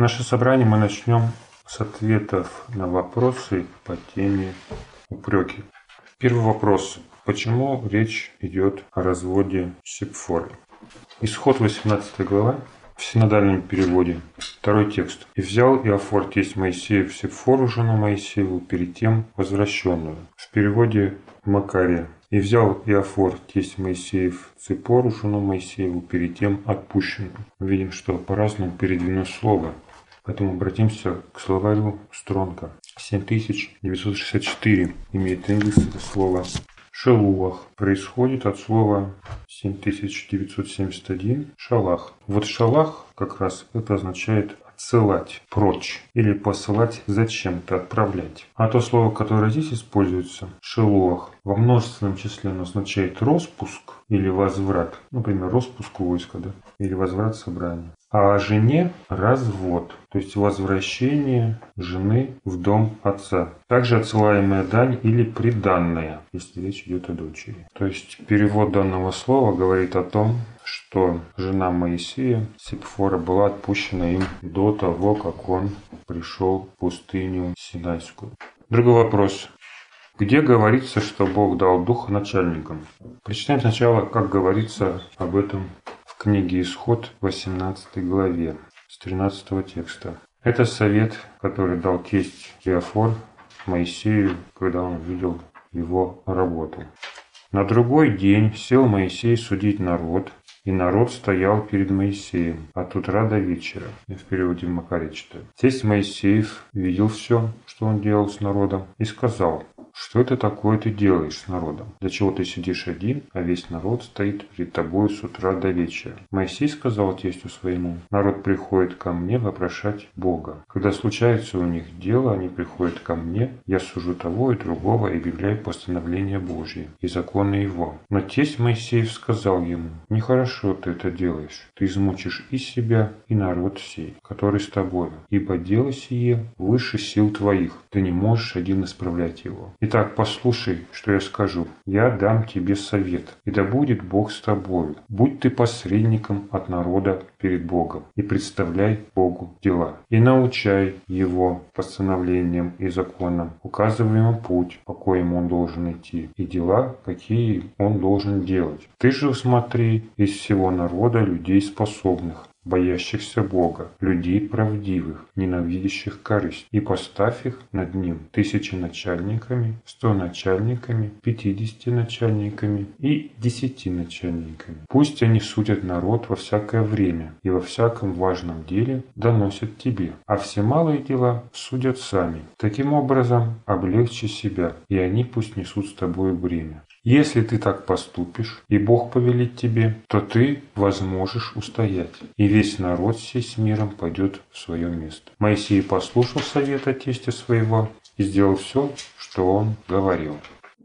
Наше собрание мы начнем с ответов на вопросы по теме упреки. Первый вопрос. Почему речь идет о разводе Сепфоры? Исход 18 глава в синодальном переводе. Второй текст. «И взял Иофор тесть Моисеев Сепфору, жену Моисееву, перед тем возвращенную». В переводе Макария. И взял Иофор, тесть Моисеев, Ципору, жену Моисееву, перед тем отпущенную. Видим, что по-разному передвинено слово. Поэтому обратимся к словарю Стронга. 7964 имеет это слово. Шелуах происходит от слова 7971 шалах. Вот шалах как раз это означает отсылать прочь или посылать зачем-то, отправлять. А то слово, которое здесь используется, шелуах, во множественном числе оно означает распуск или возврат. Например, распуск войска, да? Или возврат собрания. А о жене развод, то есть возвращение жены в дом отца. Также отсылаемая дань или приданная, если речь идет о дочери. То есть перевод данного слова говорит о том, что жена Моисея, Сипфора, была отпущена им до того, как он пришел в пустыню Синайскую. Другой вопрос. Где говорится, что Бог дал духа начальникам? Прочитаем сначала, как говорится об этом в книге Исход 18 главе с 13 текста. Это совет, который дал тесть Иофор Моисею, когда он видел его работу. На другой день сел Моисей судить народ, и народ стоял перед Моисеем от утра до вечера. Я в переводе Макария читаю. Тесть Моисеев видел все, что он делал с народом, и сказал, что это такое ты делаешь с народом? Для чего ты сидишь один, а весь народ стоит перед тобой с утра до вечера? Моисей сказал тестю своему, народ приходит ко мне вопрошать Бога. Когда случается у них дело, они приходят ко мне, я сужу того и другого и объявляю постановление Божье и законы его. Но тесть Моисеев сказал ему, нехорошо ты это делаешь, ты измучишь и себя, и народ сей, который с тобою, ибо дело сие выше сил твоих, ты не можешь один исправлять его. Итак, послушай, что я скажу. Я дам тебе совет, и да будет Бог с тобою. Будь ты посредником от народа перед Богом, и представляй Богу дела. И научай его постановлениям и законам, указывай ему путь, по коему он должен идти, и дела, какие он должен делать. Ты же усмотри из всего народа людей способных, боящихся Бога, людей правдивых, ненавидящих корысть, и поставь их над ним тысячи начальниками, сто начальниками, пятидесяти начальниками и десяти начальниками. Пусть они судят народ во всякое время и во всяком важном деле доносят тебе, а все малые дела судят сами. Таким образом, облегчи себя, и они пусть несут с тобой бремя. Если ты так поступишь, и Бог повелит тебе, то ты возможешь устоять, и весь народ сей с миром пойдет в свое место. Моисей послушал совета тестя своего и сделал все, что он говорил.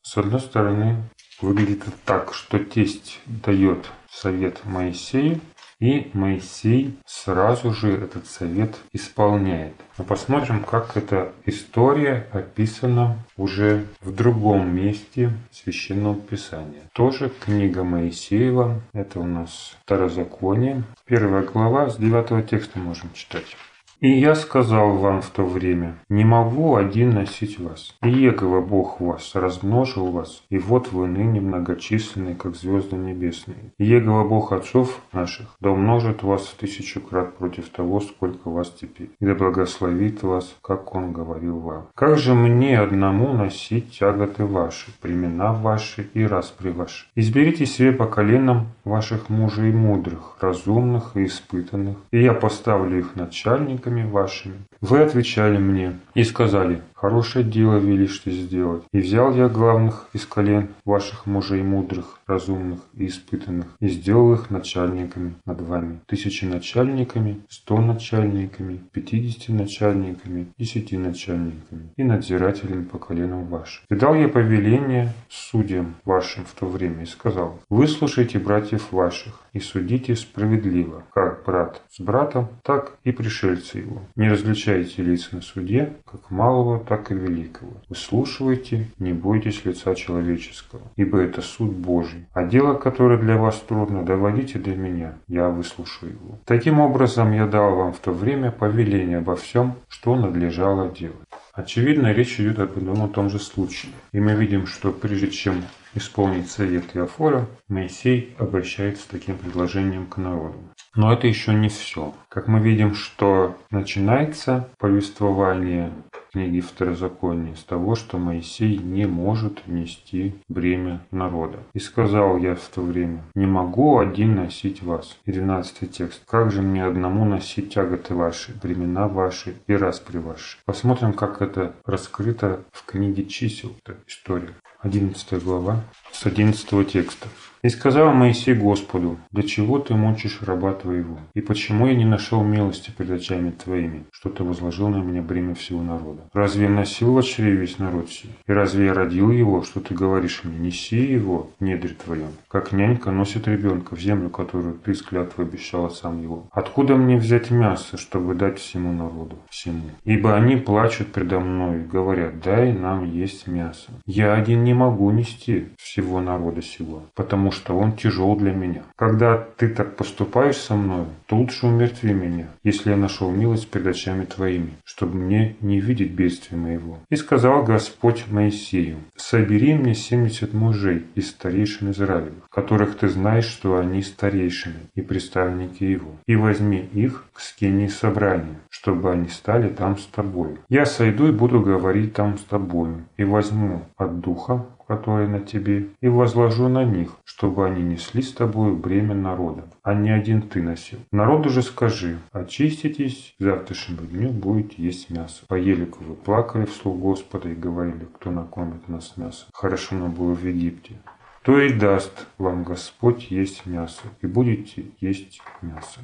С одной стороны, выглядит так, что тесть дает совет Моисею, и Моисей сразу же этот совет исполняет. Но посмотрим, как эта история описана уже в другом месте Священного Писания. Тоже книга Моисеева, это у нас Второзаконие. Первая глава, с 9 текста можем читать. И я сказал вам в то время, не могу один носить вас. И Егова Бог вас размножил вас, и вот вы ныне многочисленны, как звезды небесные. Егова Бог отцов наших, да умножит вас в тысячу крат против того, сколько вас теперь, и да благословит вас, как Он говорил вам. Как же мне одному носить тяготы ваши, племена ваши и распри ваши? Изберите себе по коленам ваших мужей мудрых, разумных и испытанных, и я поставлю их начальниками, вашими. Вы отвечали мне и сказали, хорошее дело велишь ты сделать. И взял я главных из колен ваших мужей мудрых, разумных и испытанных, и сделал их начальниками над вами. Тысячи начальниками, сто начальниками, пятидесяти начальниками, десяти начальниками и надзирателями по коленам вашим. И дал я повеление судьям вашим в то время и сказал, выслушайте братьев ваших и судите справедливо, как брат с братом, так и пришельцы его. Не различайте лица на суде, как малого, так и великого. Выслушивайте, не бойтесь лица человеческого, ибо это суд Божий. А дело, которое для вас трудно, доводите до меня, я выслушаю его. Таким образом, я дал вам в то время повеление обо всем, что надлежало делать. Очевидно, речь идет об одном и том же случае. И мы видим, что прежде чем исполнить совет Иофора, Моисей обращается с таким предложением к народу. Но это еще не все. Как мы видим, что начинается повествование книги Второзакония с того, что Моисей не может нести бремя народа. «И сказал я в то время, не могу один носить вас». И 12 текст. «Как же мне одному носить тяготы ваши, бремена ваши и распри ваши?» Посмотрим, как это раскрыто в книге чисел, эта история. 11 глава, с 11 текста. И сказал Моисей Господу, «Для чего ты мучишь раба твоего? И почему я не нашел милости перед очами твоими, что ты возложил на меня бремя всего народа? Разве я носил в очреве весь народ сей? И разве я родил его, что ты говоришь мне, неси его в недре твоем? Как нянька носит ребенка в землю, которую ты с клятвой обещала сам его. Откуда мне взять мясо, чтобы дать всему народу, всему? Ибо они плачут предо мной и говорят, дай нам есть мясо. Я один не могу нести всего народа сего, потому что он тяжел для меня. Когда ты так поступаешь со мной, то лучше умертви меня, если я нашел милость перед очами твоими, чтобы мне не видеть бедствия моего. И сказал Господь Моисею, собери мне семьдесят мужей из старейшин Израилевых, которых ты знаешь, что они старейшины и представники его, и возьми их к скинии собрания, чтобы они стали там с тобой. Я сойду и буду говорить там с тобою, и возьму от духа которые на тебе, и возложу на них, чтобы они несли с тобою бремя народа, а не один ты носил. Народу же скажи, очиститесь, к завтрашнему дню будете есть мясо. По елику вы плакали вслух Господа и говорили, кто накормит нас мясом. Хорошо нам было в Египте. То и даст вам Господь есть мясо, и будете есть мясо.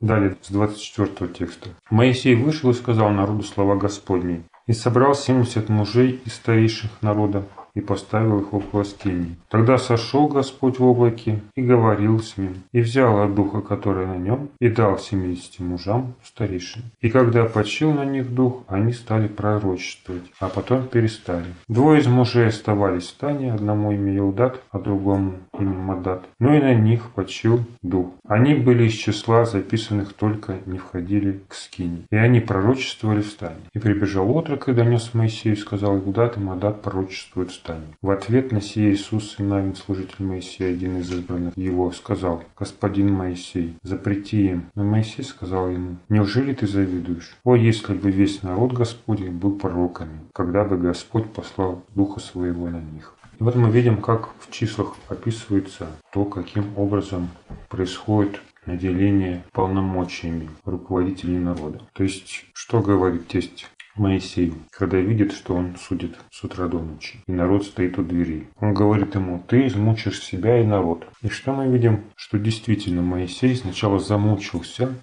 Далее, с 24 текста. Моисей вышел и сказал народу слова Господни. И собрал семьдесят мужей из старейших народа, и поставил их около скинии. Тогда сошел Господь в облаке и говорил с ним, и взял от духа, который на нем, и дал семидесяти мужам старейшин. И когда почил на них дух, они стали пророчествовать, а потом перестали. Двое из мужей оставались в стане, одному имя Елдат, а другому имя Мадат. Но и на них почил дух. Они были из числа записанных только не входили к скине. И они пророчествовали в стане. И прибежал отрок и донес Моисею, сказал Елдат и Мадат пророчествуют в стане. В ответ на сие Иисус, и Навин, служитель Моисея, один из избранных его, сказал, «Господин Моисей, запрети им». Но Моисей сказал ему, «Неужели ты завидуешь? О, если бы весь народ Господень был пророками, когда бы Господь послал Духа Своего на них». И вот мы видим, как в числах описывается то, каким образом происходит наделение полномочиями руководителей народа. То есть, что говорит тесть Моисей, когда видит, что он судит с утра до ночи, и народ стоит у дверей. Он говорит ему, ты измучишь себя и народ. И что мы видим? Что действительно Моисей сначала замучился,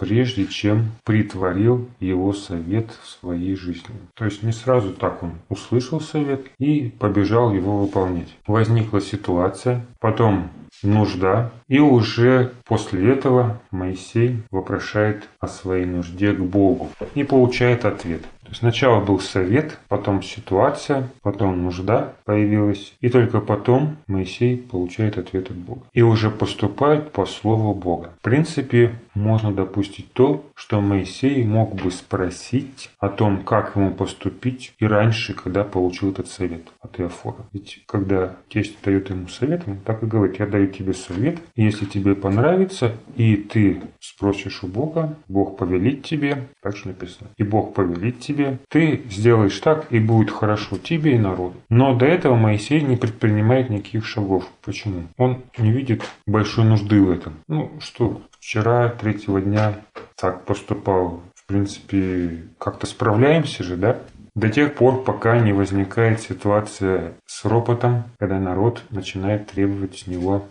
прежде чем притворил его совет в своей жизни. То есть не сразу так он услышал совет и побежал его выполнять. Возникла ситуация, потом нужда, и уже после этого Моисей вопрошает о своей нужде к Богу и получает ответ. Сначала был совет, потом ситуация, потом нужда появилась, и только потом Моисей получает ответ от Бога. И уже поступает по слову Бога. В принципе, можно допустить то, что Моисей мог бы спросить о том, как ему поступить и раньше, когда получил этот совет от Иофора. Ведь когда тесть дает ему совет, он так и говорит, я даю тебе совет, если тебе понравится, и ты спросишь у Бога, Бог повелит тебе, так же написано, и Бог повелит тебе, ты сделаешь так, и будет хорошо тебе и народу. Но до этого Моисей не предпринимает никаких шагов. Почему? Он не видит большой нужды в этом. Ну что, вчера, третьего дня так поступал. В принципе, как-то справляемся же, да? До тех пор, пока не возникает ситуация с ропотом, когда народ начинает требовать с него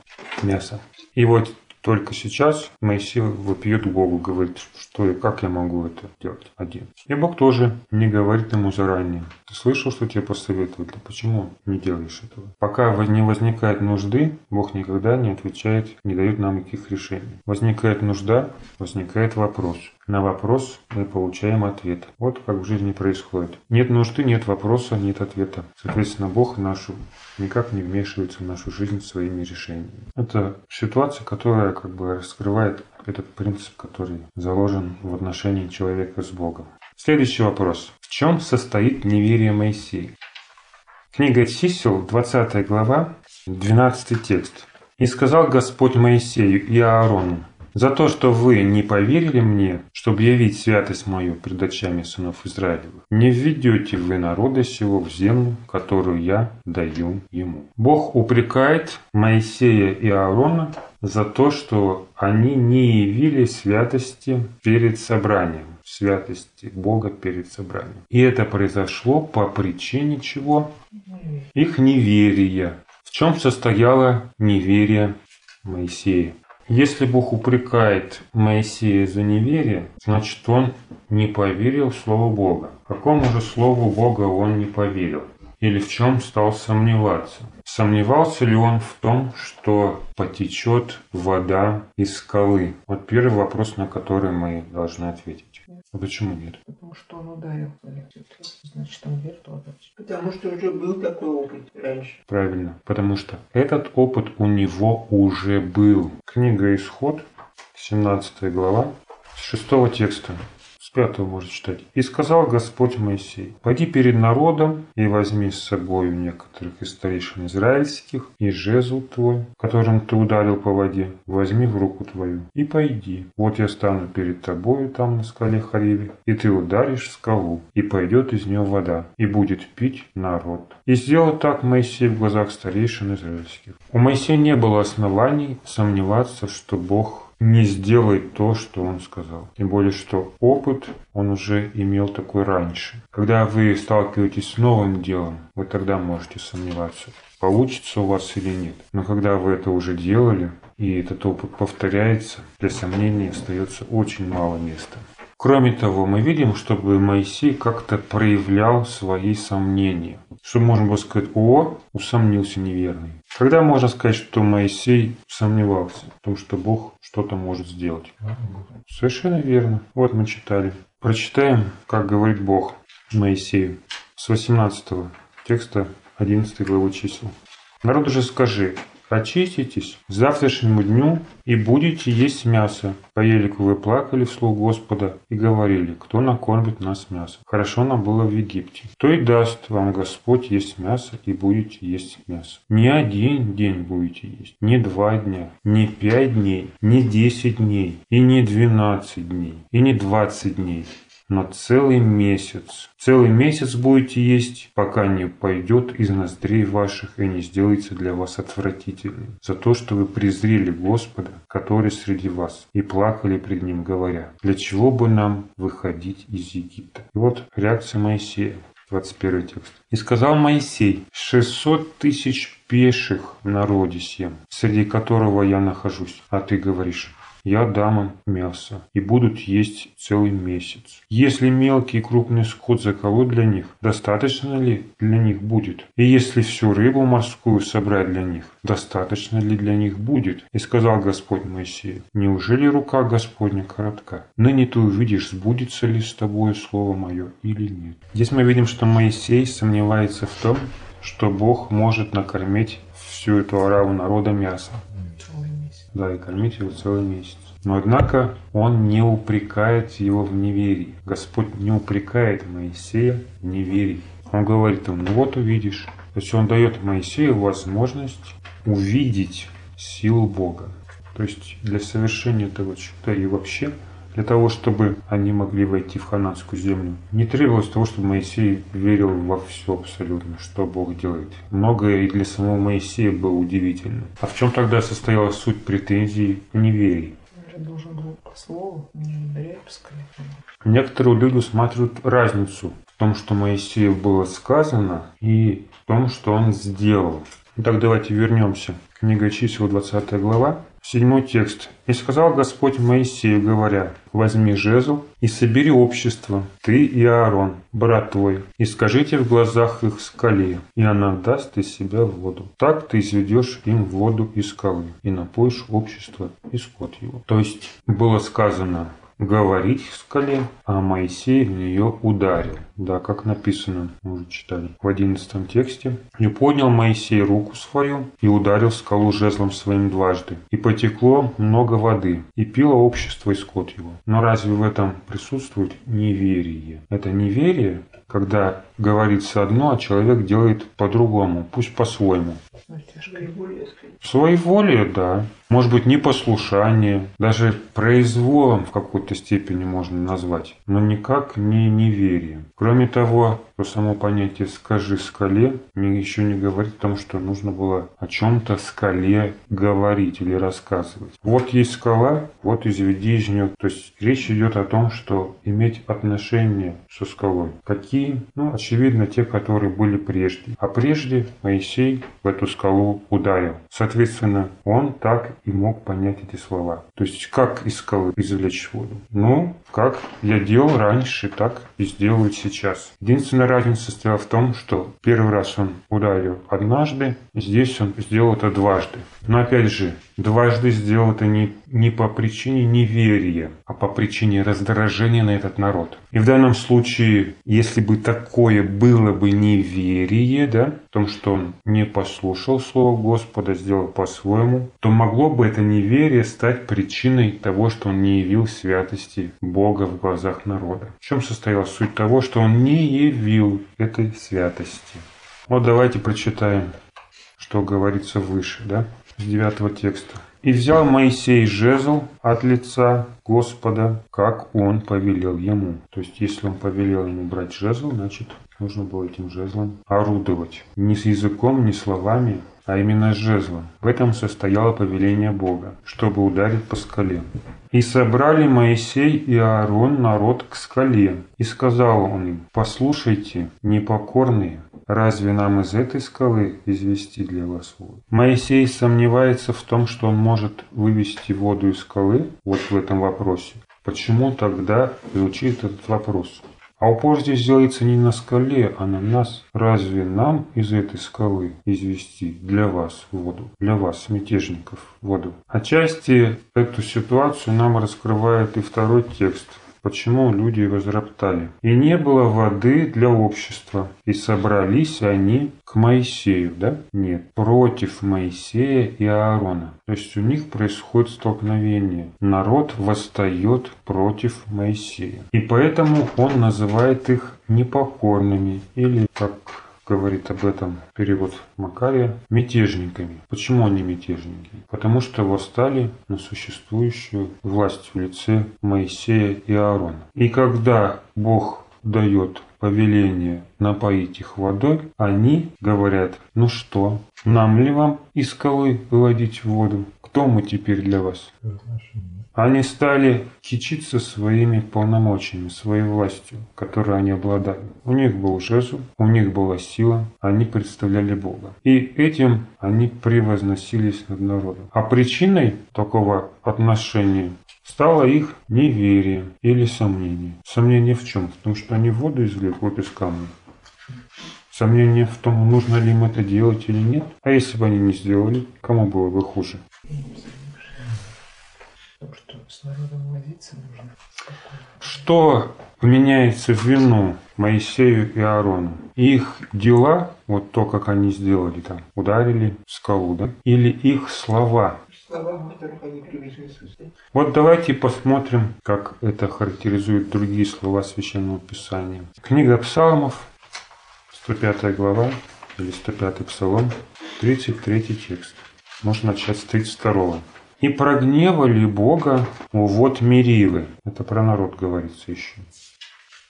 мяса. И вот только сейчас Моисей вопьет Богу, говорит, что и как я могу это делать один. И Бог тоже не говорит ему заранее. Ты слышал, что тебе посоветовали? Почему не делаешь этого? Пока не возникает нужды, Бог никогда не отвечает, не дает нам никаких решений. Возникает нужда, возникает вопрос. На вопрос мы получаем ответ. Вот как в жизни происходит. Нет нужды, нет вопроса, нет ответа. Соответственно, Бог нашу никак не вмешивается в нашу жизнь своими решениями. Это ситуация, которая как бы раскрывает этот принцип, который заложен в отношении человека с Богом. Следующий вопрос. В чем состоит неверие Моисея? Книга чисел, 20 глава, 12 текст. «И сказал Господь Моисею и Аарону, за то, что вы не поверили мне, чтобы явить святость мою пред очами сынов Израилевых, не введете вы народа сего в землю, которую я даю ему. Бог упрекает Моисея и Аарона за то, что они не явили святости перед собранием святости Бога перед собранием. И это произошло по причине чего? Их неверия. В чем состояло неверие Моисея? Если Бог упрекает Моисея за неверие, значит он не поверил в Слово Бога. Какому же Слову Бога он не поверил? Или в чем стал сомневаться? Сомневался ли он в том, что потечет вода из скалы? Вот первый вопрос, на который мы должны ответить. А почему нет? Потому что он ударил Значит, он верит в вода. Потому что уже был такой опыт раньше. Правильно. Потому что этот опыт у него уже был. Книга Исход, 17 глава, с 6 текста. С пятого можно читать. «И сказал Господь Моисей, пойди перед народом и возьми с собой некоторых из старейшин израильских и жезл твой, которым ты ударил по воде, возьми в руку твою и пойди. Вот я стану перед тобою там на скале Хариве, и ты ударишь скалу, и пойдет из нее вода, и будет пить народ». И сделал так Моисей в глазах старейшин израильских. У Моисея не было оснований сомневаться, что Бог не сделает то, что он сказал. Тем более, что опыт он уже имел такой раньше. Когда вы сталкиваетесь с новым делом, вы тогда можете сомневаться, получится у вас или нет. Но когда вы это уже делали, и этот опыт повторяется, для сомнений остается очень мало места. Кроме того, мы видим, чтобы Моисей как-то проявлял свои сомнения. Что можно было сказать, о, усомнился неверный. Когда можно сказать, что Моисей сомневался в том, что Бог что-то может сделать? Совершенно верно. Вот мы читали. Прочитаем, как говорит Бог Моисею с 18 текста 11 главы чисел. Народу же скажи, Очиститесь к завтрашнему дню и будете есть мясо. По елику вы плакали вслух Господа и говорили, кто накормит нас мясом. Хорошо нам было в Египте. То и даст вам Господь есть мясо и будете есть мясо. Не один день будете есть, не два дня, не пять дней, не десять дней, и не двенадцать дней, и не двадцать дней, но целый месяц. Целый месяц будете есть, пока не пойдет из ноздрей ваших и не сделается для вас отвратительным. За то, что вы презрели Господа, который среди вас, и плакали пред Ним, говоря, для чего бы нам выходить из Египта? И вот реакция Моисея. 21 текст. «И сказал Моисей, шестьсот тысяч пеших в народе сем, среди которого я нахожусь, а ты говоришь, я дам им мясо, и будут есть целый месяц. Если мелкий и крупный скот заколоть для них, достаточно ли для них будет? И если всю рыбу морскую собрать для них, достаточно ли для них будет? И сказал Господь Моисею, неужели рука Господня коротка? Ныне ты увидишь, сбудется ли с тобой слово мое или нет. Здесь мы видим, что Моисей сомневается в том, что Бог может накормить всю эту ораву народа мясом. Да, и кормить его целый месяц. Но однако он не упрекает его в неверии. Господь не упрекает Моисея в неверии. Он говорит ему, ну вот увидишь. То есть он дает Моисею возможность увидеть силу Бога. То есть для совершения этого чуда и вообще для того, чтобы они могли войти в хананскую землю. Не требовалось того, чтобы Моисей верил во все абсолютно, что Бог делает. Многое и для самого Моисея было удивительно. А в чем тогда состояла суть претензий к неверии? должен был по слову, не доверять Некоторые люди усматривают разницу в том, что Моисею было сказано, и в том, что он сделал. Итак, давайте вернемся. Книга чисел, 20 глава, Седьмой текст. «И сказал Господь Моисею, говоря, возьми жезл и собери общество, ты и Аарон, брат твой, и скажите в глазах их скале, и она даст из себя воду. Так ты изведешь им воду из скалы, и напоишь общество и скот его». То есть было сказано, говорить скале, а Моисей в нее ударил. Да, как написано, мы уже читали в одиннадцатом тексте. «И поднял Моисей руку свою и ударил скалу жезлом своим дважды. И потекло много воды, и пило общество и скот его». Но разве в этом присутствует неверие? Это неверие, когда говорится одно, а человек делает по-другому, пусть по-своему. В своей воле, да. Может быть, непослушание, даже произволом в какой-то степени можно назвать, но никак не неверие. Кроме того, то само понятие «скажи скале» мне еще не говорит о том, что нужно было о чем-то скале говорить или рассказывать. Вот есть скала, вот изведи из нее. То есть речь идет о том, что иметь отношения со скалой. Какие? Ну, очевидно, те, которые были прежде. А прежде Моисей в эту скалу ударил. Соответственно, он так и мог понять эти слова. То есть как из скалы извлечь воду? Ну, как я делал раньше, так и сделаю сейчас. Единственное разница состояла в том, что первый раз он ударил однажды, здесь он сделал это дважды. Но опять же, дважды сделал это не, не по причине неверия, а по причине раздражения на этот народ. И в данном случае, если бы такое было бы неверие, да, в том, что он не послушал Слово Господа, сделал по-своему, то могло бы это неверие стать причиной того, что он не явил святости Бога в глазах народа. В чем состояла суть того, что он не явил этой святости? Вот давайте прочитаем, что говорится выше, да, с 9 текста. «И взял Моисей жезл от лица Господа, как он повелел ему». То есть, если он повелел ему брать жезл, значит, нужно было этим жезлом орудовать. Не с языком, не словами, а именно жезлом. В этом состояло повеление Бога, чтобы ударить по скале. «И собрали Моисей и Аарон народ к скале, и сказал он им, «Послушайте, непокорные, разве нам из этой скалы извести для вас воду?» Моисей сомневается в том, что он может вывести воду из скалы, вот в этом вопросе. Почему тогда звучит этот вопрос? А упор здесь делается не на скале, а на нас. Разве нам из этой скалы извести для вас воду, для вас, мятежников, воду? Отчасти эту ситуацию нам раскрывает и второй текст – почему люди возроптали. И не было воды для общества, и собрались они к Моисею, да? Нет, против Моисея и Аарона. То есть у них происходит столкновение. Народ восстает против Моисея. И поэтому он называет их непокорными или как говорит об этом перевод Макария, мятежниками. Почему они мятежники? Потому что восстали на существующую власть в лице Моисея и Аарона. И когда Бог дает повеление напоить их водой, они говорят, ну что, нам ли вам из скалы выводить воду? Кто мы теперь для вас? Они стали кичиться своими полномочиями, своей властью, которой они обладали. У них был жезл, у них была сила, они представляли Бога. И этим они превозносились над народом. А причиной такого отношения стало их неверие или сомнение. Сомнение в чем? В том, что они воду извлекут из камня. Сомнение в том, нужно ли им это делать или нет. А если бы они не сделали, кому было бы хуже? Народом возиться нужно. Что вменяется в вину Моисею и Аарону? Их дела, вот то, как они сделали там, ударили в скалу, да? Или их слова? Слова, которых они привезли Вот давайте посмотрим, как это характеризуют другие слова Священного Писания. Книга Псалмов, 105 глава, или 105 Псалом, 33 текст. Можно начать с 32. И прогневали Бога, вот Меривы. Это про народ говорится еще.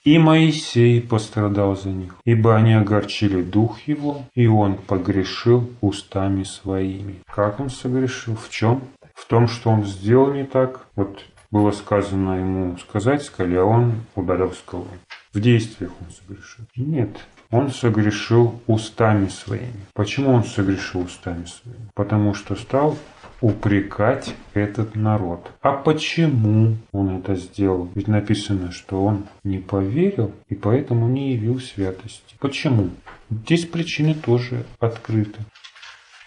И Моисей пострадал за них, ибо они огорчили дух его, и он погрешил устами своими. Как он согрешил? В чем? В том, что он сделал не так. Вот было сказано ему сказать скале, а он ударил скалу. В действиях он согрешил. Нет, он согрешил устами своими. Почему он согрешил устами своими? Потому что стал упрекать этот народ. А почему он это сделал? Ведь написано, что он не поверил и поэтому не явил святости. Почему? Здесь причины тоже открыты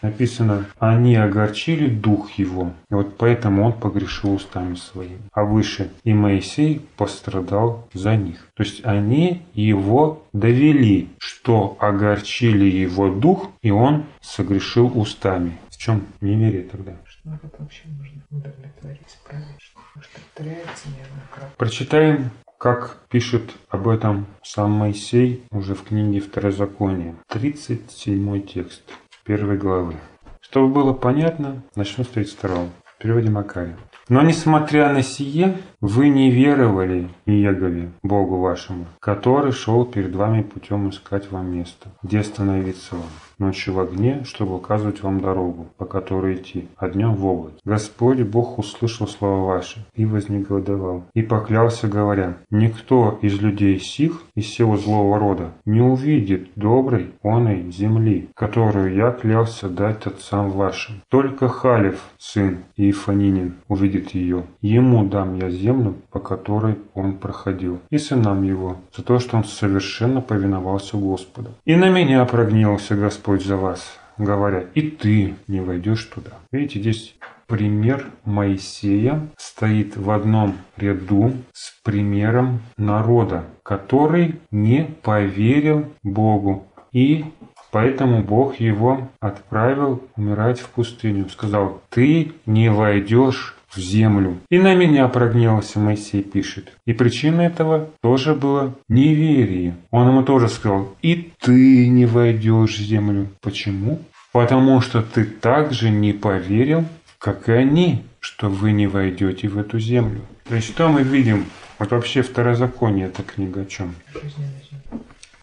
написано, они огорчили дух его, и вот поэтому он погрешил устами своими. А выше, и Моисей пострадал за них. То есть они его довели, что огорчили его дух, и он согрешил устами. Чем неверие тогда? Что народ вообще можно удовлетворить правильно, что повторяется неоднократно. Прочитаем как пишет об этом сам Моисей уже в книге Второзакония, 37 текст первой главы. Чтобы было понятно, начну с 32. В переводе Макария. Но несмотря на сие, вы не веровали Иегове, Богу вашему, который шел перед вами путем искать вам место, где остановиться вам ночью в огне, чтобы указывать вам дорогу, по которой идти, а днем в облаке. Господь Бог услышал слова ваши и вознегодовал, и поклялся, говоря, «Никто из людей сих, из всего злого рода, не увидит доброй оной земли, которую я клялся дать отцам вашим. Только Халев, сын Иефанинин, увидит ее. Ему дам я землю, по которой он проходил, и сынам его, за то, что он совершенно повиновался Господу. И на меня прогнился Господь Господь за вас, говоря, и ты не войдешь туда. Видите, здесь пример Моисея стоит в одном ряду с примером народа, который не поверил Богу. И Поэтому Бог его отправил умирать в пустыню. Сказал, ты не войдешь в землю. И на меня прогневался Моисей, пишет. И причина этого тоже было неверие. Он ему тоже сказал, и ты не войдешь в землю. Почему? Потому что ты также не поверил, как и они, что вы не войдете в эту землю. То есть что мы видим? Вот вообще второзаконие эта книга о чем?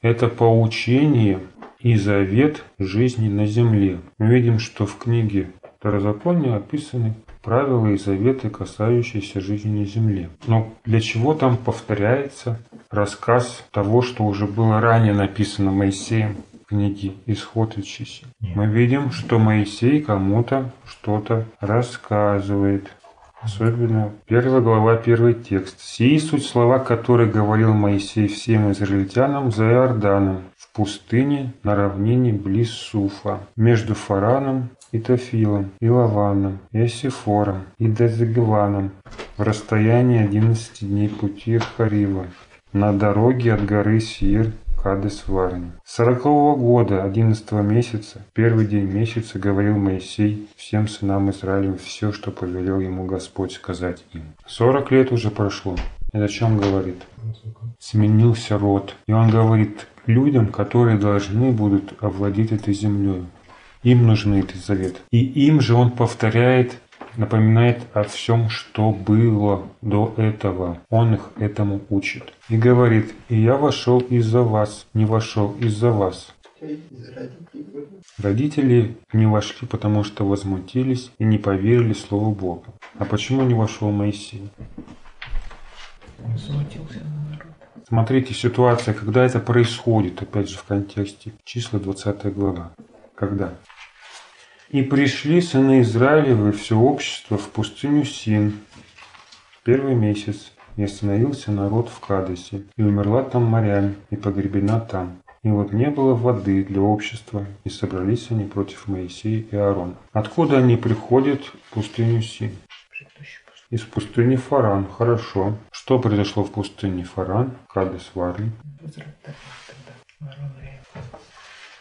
Это поучение и завет жизни на земле. Мы видим, что в книге Второзакония описаны правила и заветы, касающиеся жизни на земле. Но для чего там повторяется рассказ того, что уже было ранее написано Моисеем в книге «Исход и чиси»? Мы видим, что Моисей кому-то что-то рассказывает. Особенно первая глава, первый текст. «Сии суть слова, которые говорил Моисей всем израильтянам за Иорданом, в пустыне на равнине близ Суфа, между Фараном и Тофилом, и Лаваном, и Осифором, и Дезегваном, в расстоянии одиннадцати дней пути от Харива, на дороге от горы Сир Кадес Варни. Сорокового года, одиннадцатого месяца, первый день месяца, говорил Моисей всем сынам Израилевым все, что повелел ему Господь сказать им. Сорок лет уже прошло. Это о чем говорит? Сменился род. И он говорит людям, которые должны будут овладеть этой землей. Им нужен этот завет. И им же он повторяет, напоминает о всем, что было до этого. Он их этому учит. И говорит, и я вошел из-за вас, не вошел из-за вас. Родители не вошли, потому что возмутились и не поверили Слову Бога. А почему не вошел Моисей? Смотрите, ситуация, когда это происходит, опять же в контексте числа 20 глава. Когда? И пришли сыны Израилевы все общество в пустыню Син. Первый месяц. И остановился народ в Кадесе. И умерла там морянь, и погребена там. И вот не было воды для общества, и собрались они против Моисея и Аарона. Откуда они приходят в пустыню Син? Из пустыни Фаран. Хорошо. Что произошло в пустыне Фаран? Кадес Варли.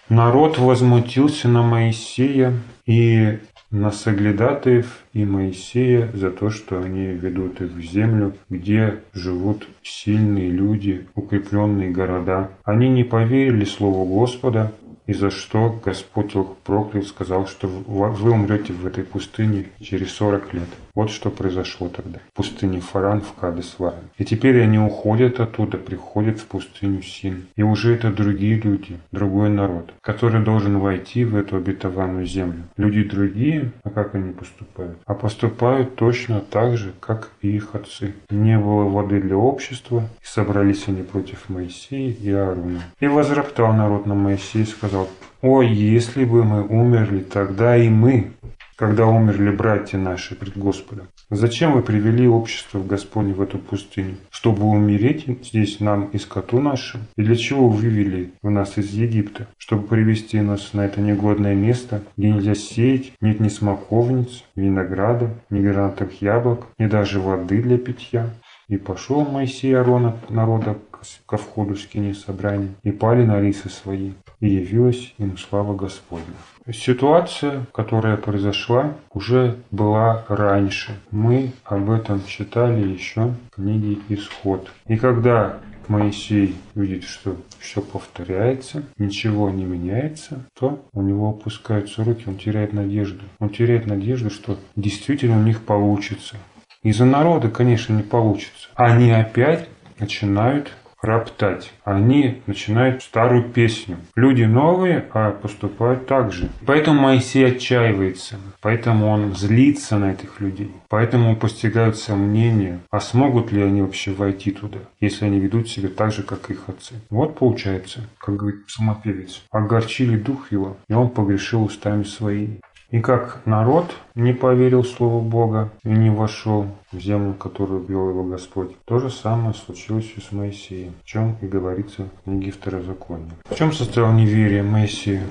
Народ возмутился на Моисея и на Соглядатаев и Моисея за то, что они ведут их в землю, где живут сильные люди, укрепленные города. Они не поверили Слову Господа, и за что Господь их проклял, сказал, что вы умрете в этой пустыне через 40 лет. Вот что произошло тогда. В пустыне Фаран в Кадесваре. И теперь они уходят оттуда, приходят в пустыню Син. И уже это другие люди, другой народ, который должен войти в эту обетованную землю. Люди другие, а как они поступают? А поступают точно так же, как и их отцы. Не было воды для общества, и собрались они против Моисея и Ааруна. И возроптал народ на Моисея и сказал, «О, если бы мы умерли, тогда и мы, когда умерли братья наши пред Господом. Зачем вы привели общество в Господне в эту пустыню? Чтобы умереть здесь нам и скоту нашим? И для чего вы вывели в нас из Египта? Чтобы привести нас на это негодное место, где нельзя сеять, нет ни смоковниц, винограда, ни гранатовых яблок, ни даже воды для питья. И пошел Моисей Арона народа ко входу скини собрания, и пали на рисы свои, и явилась им слава Господня. Ситуация, которая произошла, уже была раньше. Мы об этом читали еще в книге «Исход». И когда Моисей видит, что все повторяется, ничего не меняется, то у него опускаются руки, он теряет надежду. Он теряет надежду, что действительно у них получится. Из-за народа, конечно, не получится. Они опять начинают роптать. Они начинают старую песню. Люди новые, а поступают так же. Поэтому Моисей отчаивается. Поэтому он злится на этих людей. Поэтому постигают сомнения, а смогут ли они вообще войти туда, если они ведут себя так же, как их отцы. Вот получается, как говорит самопевец, огорчили дух его, и он погрешил устами своими. И как народ не поверил Слову Бога и не вошел в землю, которую ввел его Господь, то же самое случилось и с Моисеем, в чем и говорится в книге Второзакония. В чем состоял неверие Моисея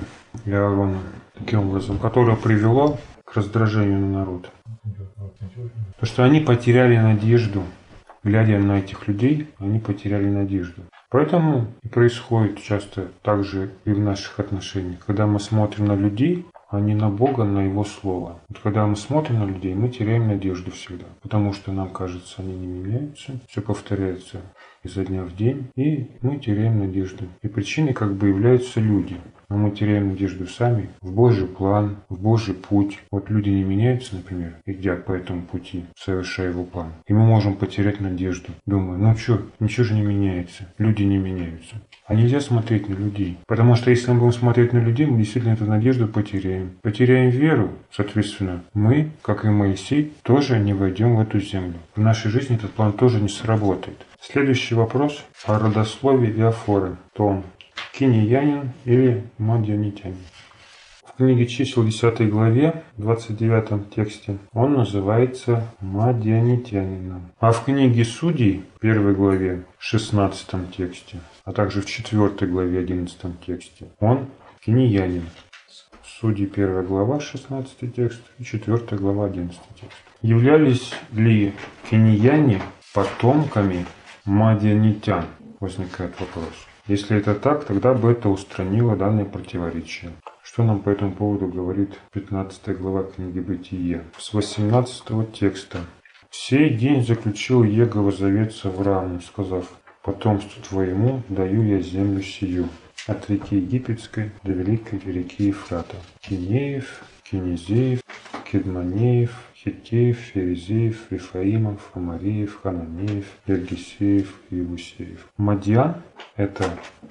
и Аарона, таким образом, которое привело к раздражению на народ? То, что они потеряли надежду, глядя на этих людей, они потеряли надежду. Поэтому и происходит часто так же и в наших отношениях. Когда мы смотрим на людей, а не на Бога, на Его Слово. Вот когда мы смотрим на людей, мы теряем надежду всегда, потому что нам кажется, они не меняются, все повторяется изо дня в день, и мы теряем надежду. И причиной как бы являются люди. Но мы теряем надежду сами в Божий план, в Божий путь. Вот люди не меняются, например, идя по этому пути, совершая его план. И мы можем потерять надежду, думая, ну что, ничего же не меняется, люди не меняются. А нельзя смотреть на людей. Потому что если мы будем смотреть на людей, мы действительно эту надежду потеряем. Потеряем веру, соответственно, мы, как и Моисей, тоже не войдем в эту землю. В нашей жизни этот план тоже не сработает. Следующий вопрос о родословии Иофоры. То он кинеянин или мадьянитянин. В книге чисел 10 главе, 29 тексте, он называется Мадианитянином. А в книге судей, 1 главе, 16 тексте, а также в 4 главе, 11 тексте, он кинеянин. Судьи 1 глава, 16 текст и 4 глава, 11 текст. Являлись ли кинеяне потомками мадианитян? Возникает вопрос. Если это так, тогда бы это устранило данное противоречие. Что нам по этому поводу говорит 15 глава книги Бытие? С 18 текста. «В сей день заключил Егова завет с Авраамом, сказав, «Потомству твоему даю я землю сию, от реки Египетской до великой реки Ефрата, Кинеев, Кинезеев, Кедманеев, Хитеев, Ферезеев, Рифаимов, Амареев, Хананеев, Ергисеев и Иусеев. Мадьян – это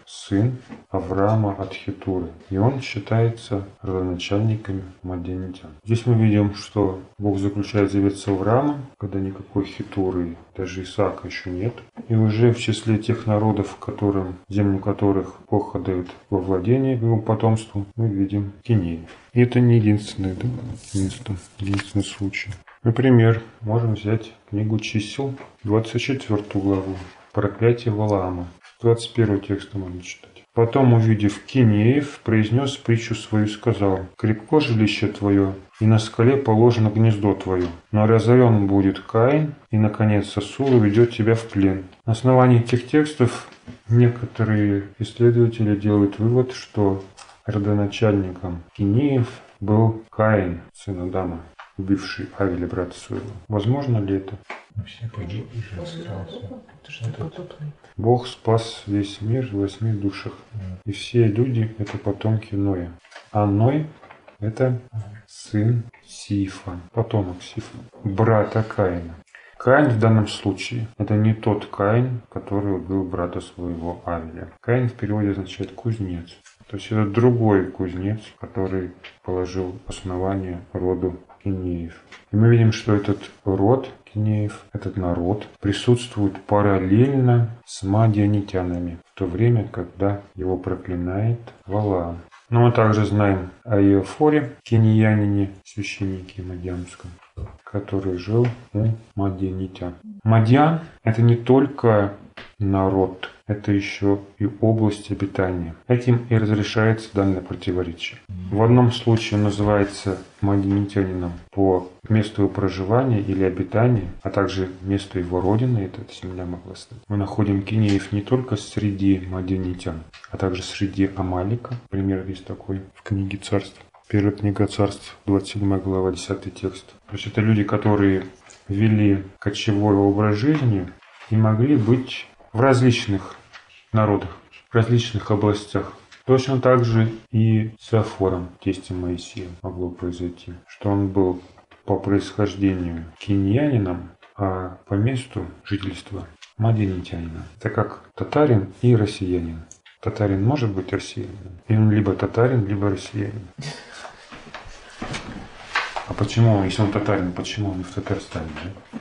сын Авраама от Хитуры, и он считается родоначальниками мадьянитян. Здесь мы видим, что Бог заключает завет с Авраамом, когда никакой Хитуры, даже Исаака еще нет. И уже в числе тех народов, которым, землю которых Бог отдает во владение его потомству, мы видим Кинеев. И это не единственный, да, единственный, единственный случай. Например, можем взять книгу чисел, 24 главу, проклятие Валаама. 21 текст можно читать. Потом, увидев Кинеев, произнес притчу свою и сказал, «Крепко жилище твое, и на скале положено гнездо твое, но разорен будет Каин, и, наконец, Сосур уведет тебя в плен». На основании этих текстов некоторые исследователи делают вывод, что родоначальником Кинеев был Каин, сын Адама, убивший Авеля, брата своего. Возможно ли это? Мы все погибли же остался. Бог спас весь мир в восьми душах. И все люди – это потомки Ноя. А Ной – это сын Сифа, потомок Сифа, брата Каина. Каин в данном случае – это не тот Каин, который убил брата своего Авеля. Каин в переводе означает «кузнец». То есть это другой кузнец, который положил основание роду Кинеев. И мы видим, что этот род Кинеев, этот народ присутствует параллельно с мадианитянами, в то время, когда его проклинает Валаам. Но мы также знаем о Иофоре, кениянине, священнике Мадьянском, который жил у мадьянитян. Мадьян – это не только народ, это еще и область обитания. Этим и разрешается данное противоречие. В одном случае он называется мадьянитянином по месту его проживания или обитания, а также месту его родины, это земля могла стать. Мы находим кинеев не только среди мадьянитян, а также среди Амалика. Пример есть такой в книге царств. Первая книга царств, 27 глава, 10 текст. То есть это люди, которые вели кочевой образ жизни и могли быть в различных народах, в различных областях. Точно так же и с Афором, тестем Моисея, могло произойти, что он был по происхождению киньянином, а по месту жительства мадинитянином. Это как татарин и россиянин. Татарин может быть россиянином. И он либо татарин, либо россиянин. А почему, если он татарин, почему он в Татарстане? Да?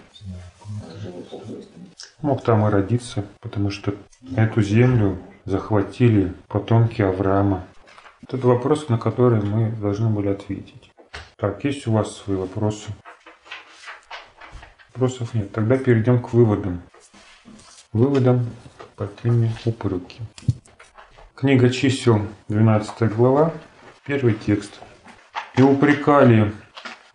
Мог там и родиться, потому что эту землю захватили потомки Авраама. Это вопрос, на который мы должны были ответить. Так, есть у вас свои вопросы? Вопросов нет. Тогда перейдем к выводам. Выводам по теме упреки. Книга чисел, 12 глава, первый текст. «И упрекали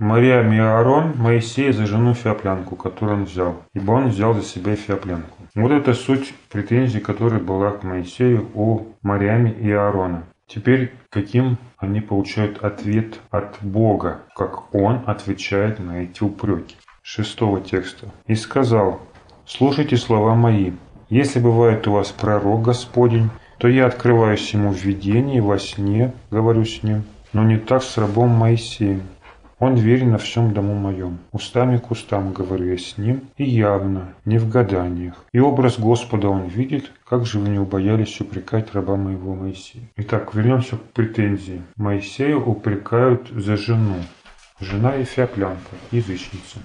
Мариам и Аарон Моисея за жену Феоплянку, которую он взял, ибо он взял за себя Феоплянку». Вот это суть претензий, которая была к Моисею у Мариаме и Аарона. Теперь каким они получают ответ от Бога, как Он отвечает на эти упреки. Шестого текста. «И сказал, слушайте слова мои. Если бывает у вас пророк Господень, то я открываюсь ему в видении, во сне, говорю с ним, но не так с рабом Моисеем. Он верен на всем дому моем. Устами к устам говорю я с ним, и явно, не в гаданиях. И образ Господа он видит, как же вы не убоялись упрекать раба моего Моисея. Итак, вернемся к претензии. Моисея упрекают за жену. Жена Ефеоплянка, язычница.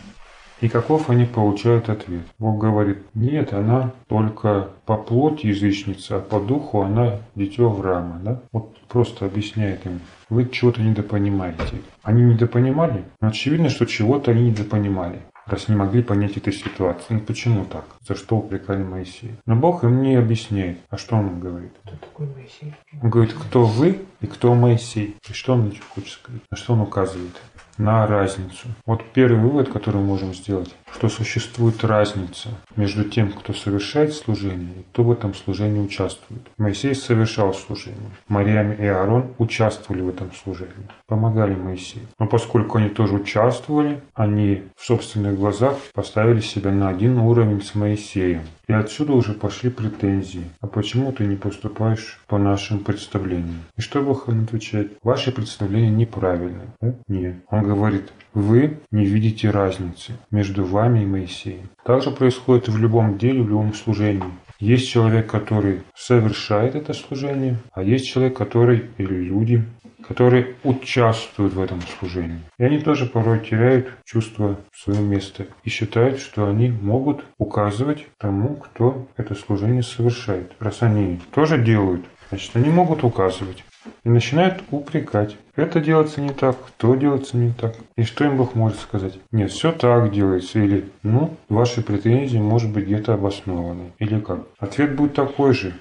И каков они получают ответ? Бог говорит, нет, она только по плоти язычница, а по духу она дитё Авраама. Да? Вот просто объясняет им, вы чего-то недопонимаете. Они недопонимали? Ну, очевидно, что чего-то они недопонимали раз не могли понять этой ситуации. Ну почему так? За что упрекали Моисея? Но Бог им не объясняет. А что он говорит? Кто такой Моисей? Он говорит, кто вы и кто Моисей. И что он хочет сказать? На что он указывает? На разницу. Вот первый вывод, который мы можем сделать, что существует разница между тем, кто совершает служение и кто в этом служении участвует. Моисей совершал служение. Мариам и Аарон участвовали в этом служении, помогали Моисею. Но поскольку они тоже участвовали, они в собственных глазах поставили себя на один уровень с Моисеем. И отсюда уже пошли претензии. А почему ты не поступаешь по нашим представлениям? И что Бог им отвечает? Ваши представления неправильные. Нет. Он говорит, вы не видите разницы между вами и Моисеем. Так же происходит в любом деле, в любом служении. Есть человек, который совершает это служение, а есть человек, который или люди, которые участвуют в этом служении. И они тоже порой теряют чувство своего места и считают, что они могут указывать тому, кто это служение совершает. Раз они тоже делают, значит они могут указывать и начинают упрекать. Это делается не так, то делается не так. И что им Бог может сказать? Нет, все так делается. Или, ну, ваши претензии может быть где-то обоснованы. Или как? Ответ будет такой же.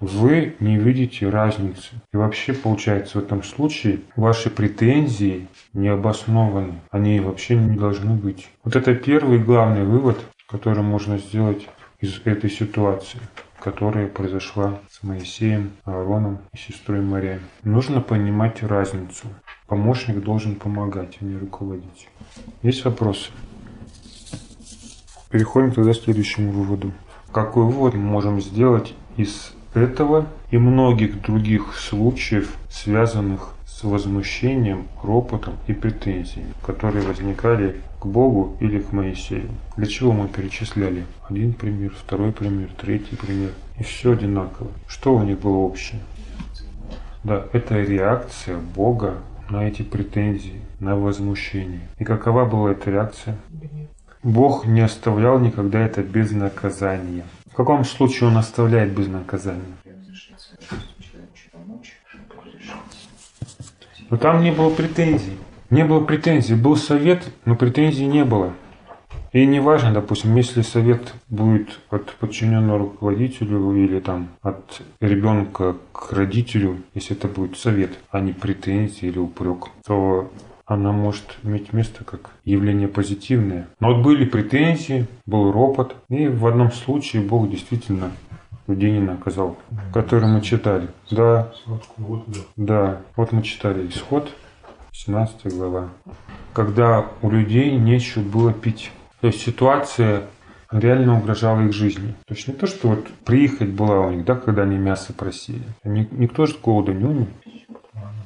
Вы не видите разницы. И вообще, получается, в этом случае ваши претензии не обоснованы. Они вообще не должны быть. Вот это первый главный вывод, который можно сделать из этой ситуации которая произошла с Моисеем, Аароном и сестрой Марией. Нужно понимать разницу. Помощник должен помогать, а не руководить. Есть вопросы? Переходим тогда к следующему выводу. Какой вывод мы можем сделать из этого и многих других случаев, связанных с возмущением, ропотом и претензиями, которые возникали к Богу или к Моисею. Для чего мы перечисляли? Один пример, второй пример, третий пример. И все одинаково. Что у них было общее? Да, это реакция Бога на эти претензии, на возмущение. И какова была эта реакция? Бог не оставлял никогда это без наказания. В каком случае Он оставляет без наказания? Но там не было претензий. Не было претензий. Был совет, но претензий не было. И не важно, допустим, если совет будет от подчиненного руководителю или там от ребенка к родителю, если это будет совет, а не претензии или упрек, то она может иметь место как явление позитивное. Но вот были претензии, был ропот, и в одном случае Бог действительно людей наказал, который мы читали. Да, да, вот мы читали исход, 17 глава. Когда у людей нечего было пить. То есть ситуация реально угрожала их жизни. То есть не то, что вот приехать была у них, да, когда они мясо просили. Никто же голода не умер.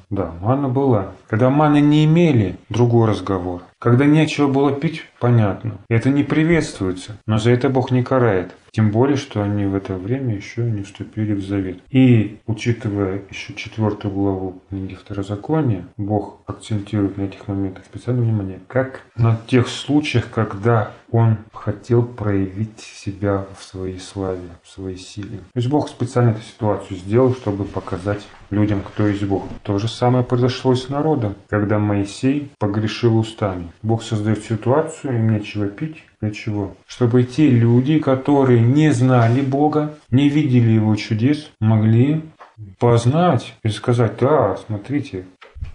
Да, мана была. Когда маны не имели, другой разговор. Когда нечего было пить, понятно. Это не приветствуется, но за это Бог не карает. Тем более, что они в это время еще не вступили в завет. И, учитывая еще четвертую главу книги Второзакония, Бог акцентирует на этих моментах специальное внимание, как на тех случаях, когда Он хотел проявить себя в своей славе, в своей силе. То есть Бог специально эту ситуацию сделал, чтобы показать людям, кто есть Бог. То же самое произошло и с народом, когда Моисей погрешил устами. Бог создает ситуацию, им нечего пить. Для чего? Чтобы те люди, которые не знали Бога, не видели Его чудес, могли познать и сказать, да, смотрите,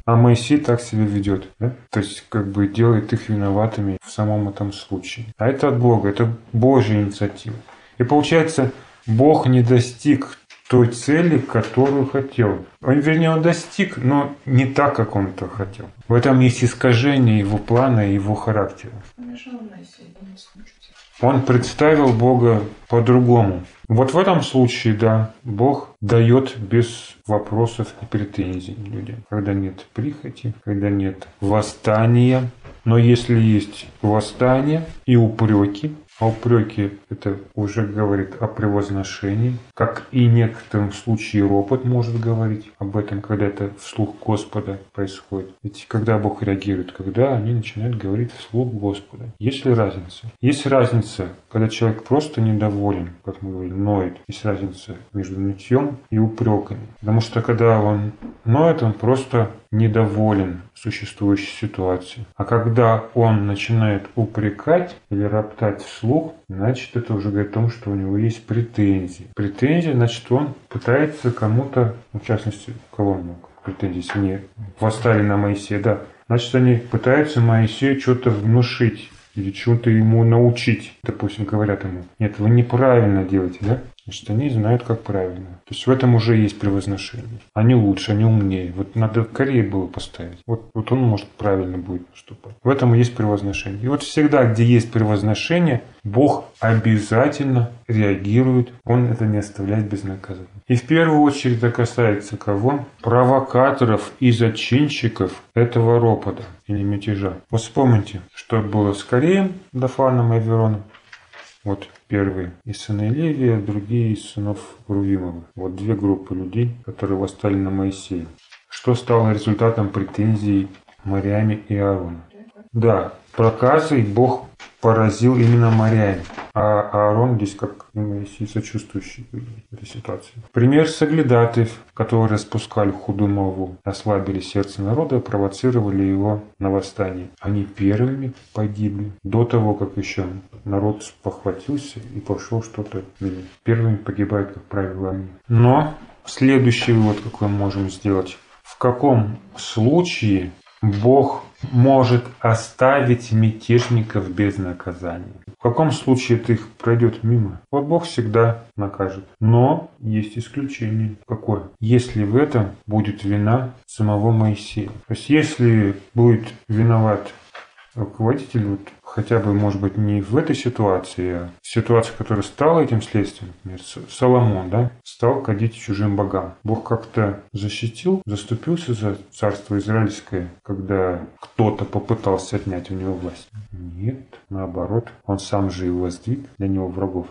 а Моисей так себя ведет. Да? То есть как бы делает их виноватыми в самом этом случае. А это от Бога, это Божья инициатива. И получается, Бог не достиг той цели, которую хотел. Он, вернее, он достиг, но не так, как он это хотел. В этом есть искажение его плана и его характера. Он представил Бога по-другому. Вот в этом случае, да, Бог дает без вопросов и претензий людям. Когда нет прихоти, когда нет восстания. Но если есть восстание и упреки, а упреки – это уже говорит о превозношении, как и в некотором случае ропот может говорить об этом, когда это вслух Господа происходит. Ведь когда Бог реагирует, когда они начинают говорить вслух Господа. Есть ли разница? Есть разница, когда человек просто недоволен, как мы говорили, ноет. Есть разница между нытьем и упреками. Потому что когда он ноет, он просто недоволен существующей ситуацией. А когда он начинает упрекать или роптать вслух, значит это уже говорит о том, что у него есть претензии. Претензии, значит он пытается кому-то, в частности, кого он мог претензии, если они восстали на Моисея, да, значит они пытаются Моисею что-то внушить или чего-то ему научить. Допустим, говорят ему, нет, вы неправильно делаете, да? Значит, они знают, как правильно. То есть в этом уже есть превозношение. Они лучше, они умнее. Вот надо Корее было поставить. Вот, вот он, может, правильно будет поступать. В этом есть превозношение. И вот всегда, где есть превозношение, Бог обязательно реагирует. Он это не оставляет без наказания. И в первую очередь это касается кого? Провокаторов и зачинщиков этого ропота или мятежа. Вот вспомните, что было с Кореем, Дафаном и Авероном. Вот Первые из сыны Левия, другие из сынов Рувимова. Вот две группы людей, которые восстали на Моисея. Что стало результатом претензий Мариаме и Аарона? Да, проказой Бог поразил именно моряне. А Аарон здесь как Моисей сочувствующий этой ситуации. Пример соглядатаев, которые распускали худую молву, ослабили сердце народа, провоцировали его на восстание. Они первыми погибли до того, как еще народ спохватился и пошел что-то Первыми погибают, как правило, они. Но следующий вывод, какой мы можем сделать. В каком случае Бог может оставить мятежников без наказания. В каком случае это их пройдет мимо? Вот Бог всегда накажет. Но есть исключение. Какое? Если в этом будет вина самого Моисея. То есть если будет виноват руководитель, вот, хотя бы, может быть, не в этой ситуации, а в ситуации, которая стала этим следствием, например, Соломон, да, стал кадить чужим богам. Бог как-то защитил, заступился за царство израильское, когда кто-то попытался отнять у него власть. Нет, наоборот, он сам же и воздвиг для него врагов.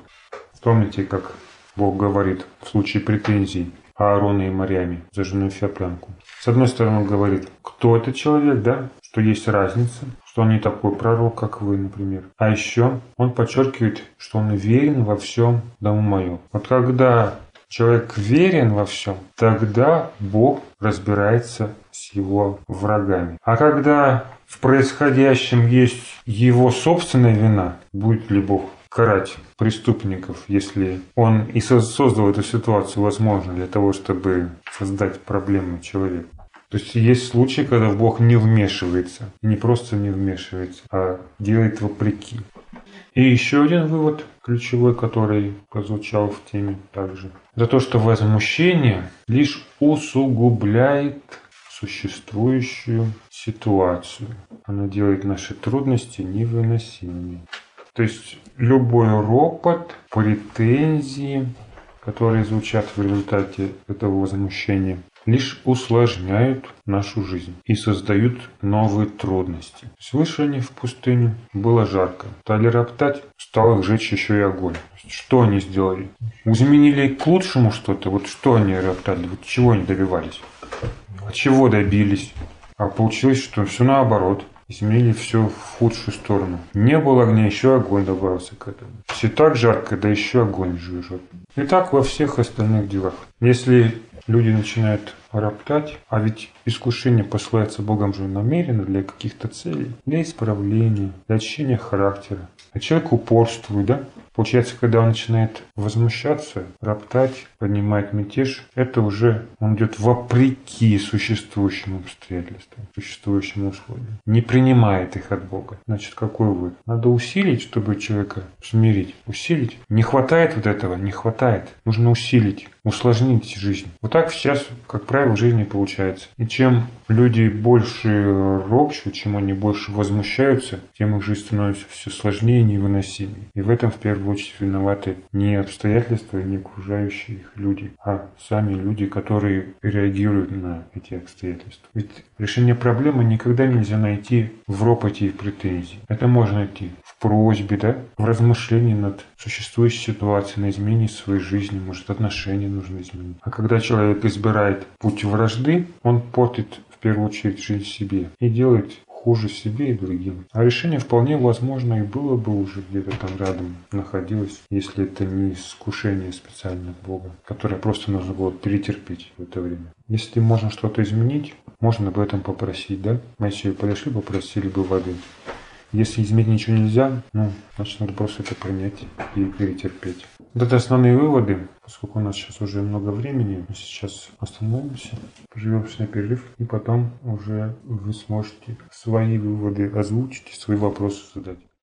Помните, как Бог говорит в случае претензий Аарона и Марьяме за жену Феоплянку. С одной стороны, он говорит, кто этот человек, да, что есть разница, что он не такой пророк, как вы, например. А еще он подчеркивает, что он верен во всем дому мою. Вот когда человек верен во всем, тогда Бог разбирается с его врагами. А когда в происходящем есть его собственная вина, будет ли Бог карать преступников, если он и создал эту ситуацию, возможно, для того, чтобы создать проблемы человеку. То есть есть случаи, когда Бог не вмешивается. Не просто не вмешивается, а делает вопреки. И еще один вывод ключевой, который прозвучал в теме также. За то, что возмущение лишь усугубляет существующую ситуацию. Она делает наши трудности невыносимыми. То есть любой ропот, претензии, которые звучат в результате этого возмущения, лишь усложняют нашу жизнь и создают новые трудности. Вышли они в пустыню, было жарко. Стали роптать, стал их жечь еще и огонь. Что они сделали? Изменили к лучшему что-то? Вот что они роптали? Вот чего они добивались? От чего добились? А получилось, что все наоборот. Изменили все в худшую сторону. Не было огня, еще огонь добавился к этому. Все так жарко, да еще огонь жжет. И так во всех остальных делах. Если люди начинают роптать, а ведь искушение посылается Богом же намеренно для каких-то целей, для исправления, для очищения характера. А человек упорствует, да? Получается, когда он начинает возмущаться, роптать, поднимать мятеж, это уже он идет вопреки существующим обстоятельствам, существующим условиям. Не принимает их от Бога. Значит, какой вывод? Надо усилить, чтобы человека смирить. Усилить. Не хватает вот этого? Не хватает. Нужно усилить, усложнить жизнь. Вот так сейчас, как правило, в жизни получается. И чем люди больше ропщут, чем они больше возмущаются, тем их жизнь становится все сложнее и невыносимее. И в этом в первую очередь виноваты не обстоятельства, не окружающие их люди, а сами люди, которые реагируют на эти обстоятельства. Ведь решение проблемы никогда нельзя найти в ропоте и претензии. Это можно найти в просьбе, да, в размышлении над существующей ситуацией, на изменении своей жизни, может отношения нужно изменить. А когда человек избирает путь вражды, он портит в первую очередь жизнь себе и делает хуже себе и другим. А решение вполне возможно и было бы уже где-то там рядом находилось, если это не искушение специально Бога, которое просто нужно было перетерпеть в это время. Если можно что-то изменить, можно об этом попросить, да? Мы если подошли, попросили бы воды. Если изменить ничего нельзя, ну, значит, надо просто это принять и перетерпеть. Вот это основные выводы. Поскольку у нас сейчас уже много времени, мы сейчас остановимся, прервемся на перерыв, и потом уже вы сможете свои выводы озвучить, свои вопросы задать.